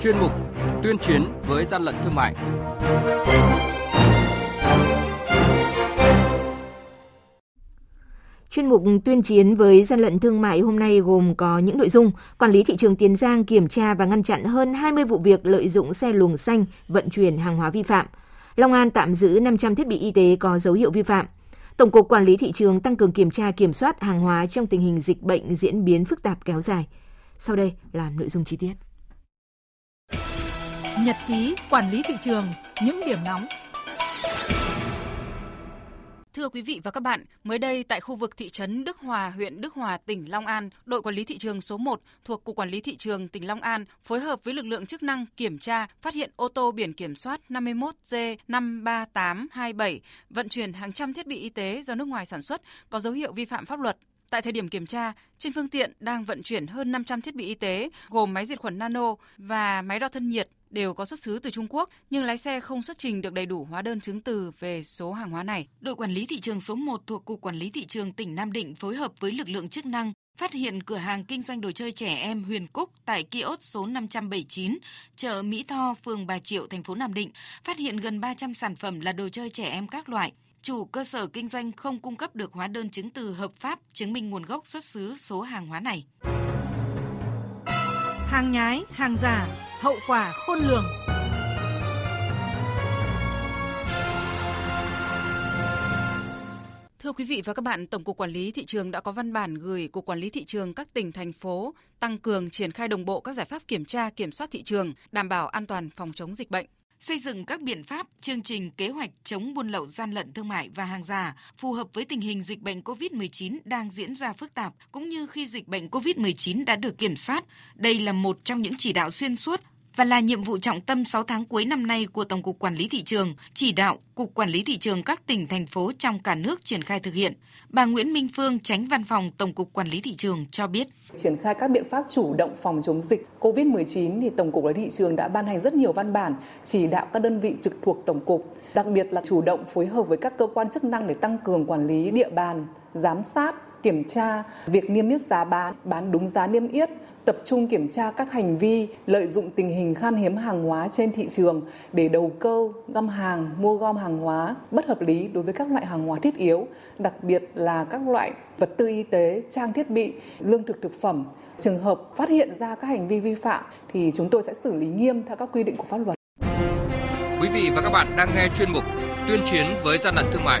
chuyên mục tuyên chiến với gian lận thương mại. Chuyên mục tuyên chiến với gian lận thương mại hôm nay gồm có những nội dung quản lý thị trường Tiền Giang kiểm tra và ngăn chặn hơn 20 vụ việc lợi dụng xe luồng xanh vận chuyển hàng hóa vi phạm. Long An tạm giữ 500 thiết bị y tế có dấu hiệu vi phạm. Tổng cục Quản lý thị trường tăng cường kiểm tra kiểm soát hàng hóa trong tình hình dịch bệnh diễn biến phức tạp kéo dài. Sau đây là nội dung chi tiết. Nhật ký quản lý thị trường, những điểm nóng Thưa quý vị và các bạn, mới đây tại khu vực thị trấn Đức Hòa, huyện Đức Hòa, tỉnh Long An, đội quản lý thị trường số 1 thuộc Cục Quản lý Thị trường tỉnh Long An phối hợp với lực lượng chức năng kiểm tra, phát hiện ô tô biển kiểm soát 51G53827 vận chuyển hàng trăm thiết bị y tế do nước ngoài sản xuất có dấu hiệu vi phạm pháp luật. Tại thời điểm kiểm tra, trên phương tiện đang vận chuyển hơn 500 thiết bị y tế gồm máy diệt khuẩn nano và máy đo thân nhiệt đều có xuất xứ từ Trung Quốc, nhưng lái xe không xuất trình được đầy đủ hóa đơn chứng từ về số hàng hóa này. Đội quản lý thị trường số 1 thuộc Cục Quản lý Thị trường tỉnh Nam Định phối hợp với lực lượng chức năng phát hiện cửa hàng kinh doanh đồ chơi trẻ em Huyền Cúc tại kiosk số 579, chợ Mỹ Tho, phường Bà Triệu, thành phố Nam Định, phát hiện gần 300 sản phẩm là đồ chơi trẻ em các loại. Chủ cơ sở kinh doanh không cung cấp được hóa đơn chứng từ hợp pháp chứng minh nguồn gốc xuất xứ số hàng hóa này. Hàng nhái, hàng giả, hậu quả khôn lường. Thưa quý vị và các bạn, Tổng cục Quản lý thị trường đã có văn bản gửi Cục Quản lý thị trường các tỉnh thành phố tăng cường triển khai đồng bộ các giải pháp kiểm tra, kiểm soát thị trường, đảm bảo an toàn phòng chống dịch bệnh xây dựng các biện pháp, chương trình, kế hoạch chống buôn lậu gian lận thương mại và hàng giả phù hợp với tình hình dịch bệnh COVID-19 đang diễn ra phức tạp cũng như khi dịch bệnh COVID-19 đã được kiểm soát. Đây là một trong những chỉ đạo xuyên suốt và là nhiệm vụ trọng tâm 6 tháng cuối năm nay của Tổng cục Quản lý thị trường, chỉ đạo Cục Quản lý thị trường các tỉnh thành phố trong cả nước triển khai thực hiện. Bà Nguyễn Minh Phương, Tránh Văn phòng Tổng cục Quản lý thị trường cho biết. Triển khai các biện pháp chủ động phòng chống dịch COVID-19 thì Tổng cục Quản lý thị trường đã ban hành rất nhiều văn bản chỉ đạo các đơn vị trực thuộc Tổng cục, đặc biệt là chủ động phối hợp với các cơ quan chức năng để tăng cường quản lý địa bàn, giám sát, kiểm tra việc niêm yết giá bán, bán đúng giá niêm yết, tập trung kiểm tra các hành vi lợi dụng tình hình khan hiếm hàng hóa trên thị trường để đầu cơ, găm hàng, mua gom hàng hóa bất hợp lý đối với các loại hàng hóa thiết yếu, đặc biệt là các loại vật tư y tế, trang thiết bị, lương thực thực phẩm. Trường hợp phát hiện ra các hành vi vi phạm thì chúng tôi sẽ xử lý nghiêm theo các quy định của pháp luật. Quý vị và các bạn đang nghe chuyên mục Tuyên chiến với gian lận thương mại.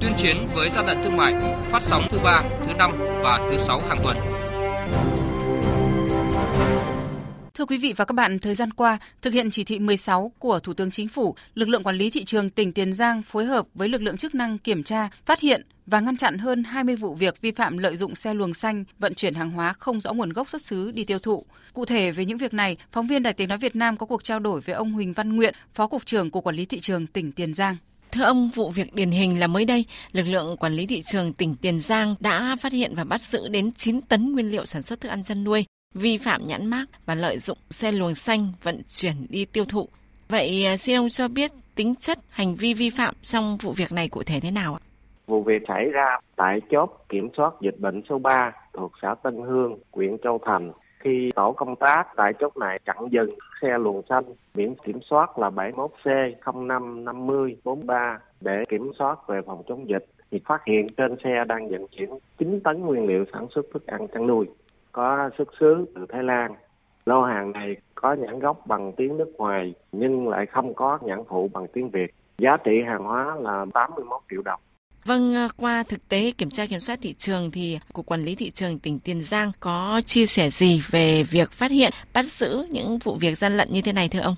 tuyên chiến với gian lận thương mại, phát sóng thứ ba, thứ năm và thứ sáu hàng tuần. Thưa quý vị và các bạn, thời gian qua, thực hiện chỉ thị 16 của Thủ tướng Chính phủ, lực lượng quản lý thị trường tỉnh Tiền Giang phối hợp với lực lượng chức năng kiểm tra, phát hiện và ngăn chặn hơn 20 vụ việc vi phạm lợi dụng xe luồng xanh vận chuyển hàng hóa không rõ nguồn gốc xuất xứ đi tiêu thụ. Cụ thể về những việc này, phóng viên Đài Tiếng nói Việt Nam có cuộc trao đổi với ông Huỳnh Văn Nguyện, Phó cục trưởng Cục Quản lý thị trường tỉnh Tiền Giang. Thưa ông, vụ việc điển hình là mới đây, lực lượng quản lý thị trường tỉnh Tiền Giang đã phát hiện và bắt giữ đến 9 tấn nguyên liệu sản xuất thức ăn chăn nuôi vi phạm nhãn mác và lợi dụng xe luồng xanh vận chuyển đi tiêu thụ. Vậy à, xin ông cho biết tính chất hành vi vi phạm trong vụ việc này cụ thể thế nào ạ? Vụ việc xảy ra tại chốt kiểm soát dịch bệnh số 3 thuộc xã Tân Hương, huyện Châu Thành. Khi tổ công tác tại chốt này chặn dừng xe luồng xanh, biển kiểm soát là 71C 055043 để kiểm soát về phòng chống dịch thì phát hiện trên xe đang vận chuyển 9 tấn nguyên liệu sản xuất thức ăn chăn nuôi, có xuất xứ từ Thái Lan. Lô hàng này có nhãn gốc bằng tiếng nước ngoài nhưng lại không có nhãn phụ bằng tiếng Việt. Giá trị hàng hóa là 81 triệu đồng. Vâng, ờ, qua thực tế kiểm tra kiểm soát thị trường thì Cục Quản lý Thị trường tỉnh Tiền Giang có chia sẻ gì về việc phát hiện, bắt giữ những vụ việc gian lận như thế này thưa ông?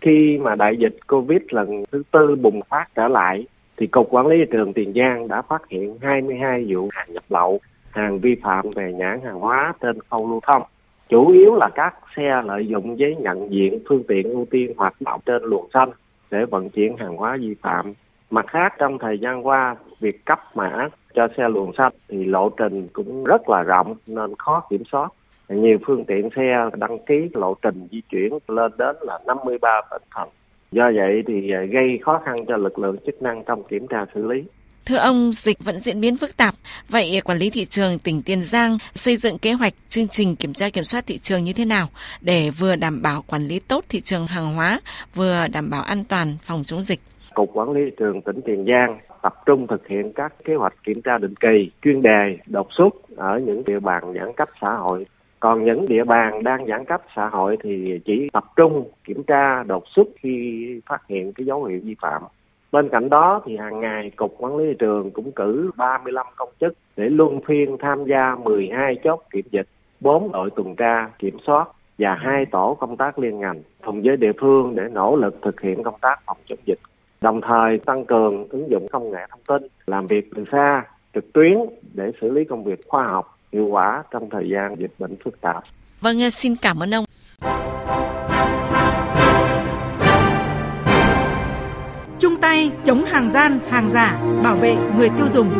Khi mà đại dịch Covid lần thứ tư bùng phát trở lại thì Cục Quản lý Thị trường Tiền Giang đã phát hiện 22 vụ hàng nhập lậu hàng vi phạm về nhãn hàng hóa trên khâu lưu thông. chủ yếu là các xe lợi dụng giấy nhận diện phương tiện ưu tiên hoạt động trên luồng xanh để vận chuyển hàng hóa vi phạm. Mặt khác, trong thời gian qua, việc cấp mã cho xe luồng xanh thì lộ trình cũng rất là rộng nên khó kiểm soát. Nhiều phương tiện xe đăng ký lộ trình di chuyển lên đến là 53 tỉnh thành. Do vậy thì gây khó khăn cho lực lượng chức năng trong kiểm tra xử lý. Thưa ông, dịch vẫn diễn biến phức tạp. Vậy quản lý thị trường tỉnh Tiền Giang xây dựng kế hoạch chương trình kiểm tra kiểm soát thị trường như thế nào để vừa đảm bảo quản lý tốt thị trường hàng hóa, vừa đảm bảo an toàn phòng chống dịch? Cục Quản lý thị trường tỉnh Tiền Giang tập trung thực hiện các kế hoạch kiểm tra định kỳ, chuyên đề, đột xuất ở những địa bàn giãn cách xã hội. Còn những địa bàn đang giãn cách xã hội thì chỉ tập trung kiểm tra đột xuất khi phát hiện cái dấu hiệu vi phạm. Bên cạnh đó thì hàng ngày Cục Quản lý thị trường cũng cử 35 công chức để luân phiên tham gia 12 chốt kiểm dịch, 4 đội tuần tra kiểm soát và hai tổ công tác liên ngành cùng với địa phương để nỗ lực thực hiện công tác phòng chống dịch. Đồng thời tăng cường ứng dụng công nghệ thông tin, làm việc từ xa, trực tuyến để xử lý công việc khoa học, hiệu quả trong thời gian dịch bệnh phức tạp. Vâng, xin cảm ơn ông. chung tay chống hàng gian, hàng giả, bảo vệ người tiêu dùng.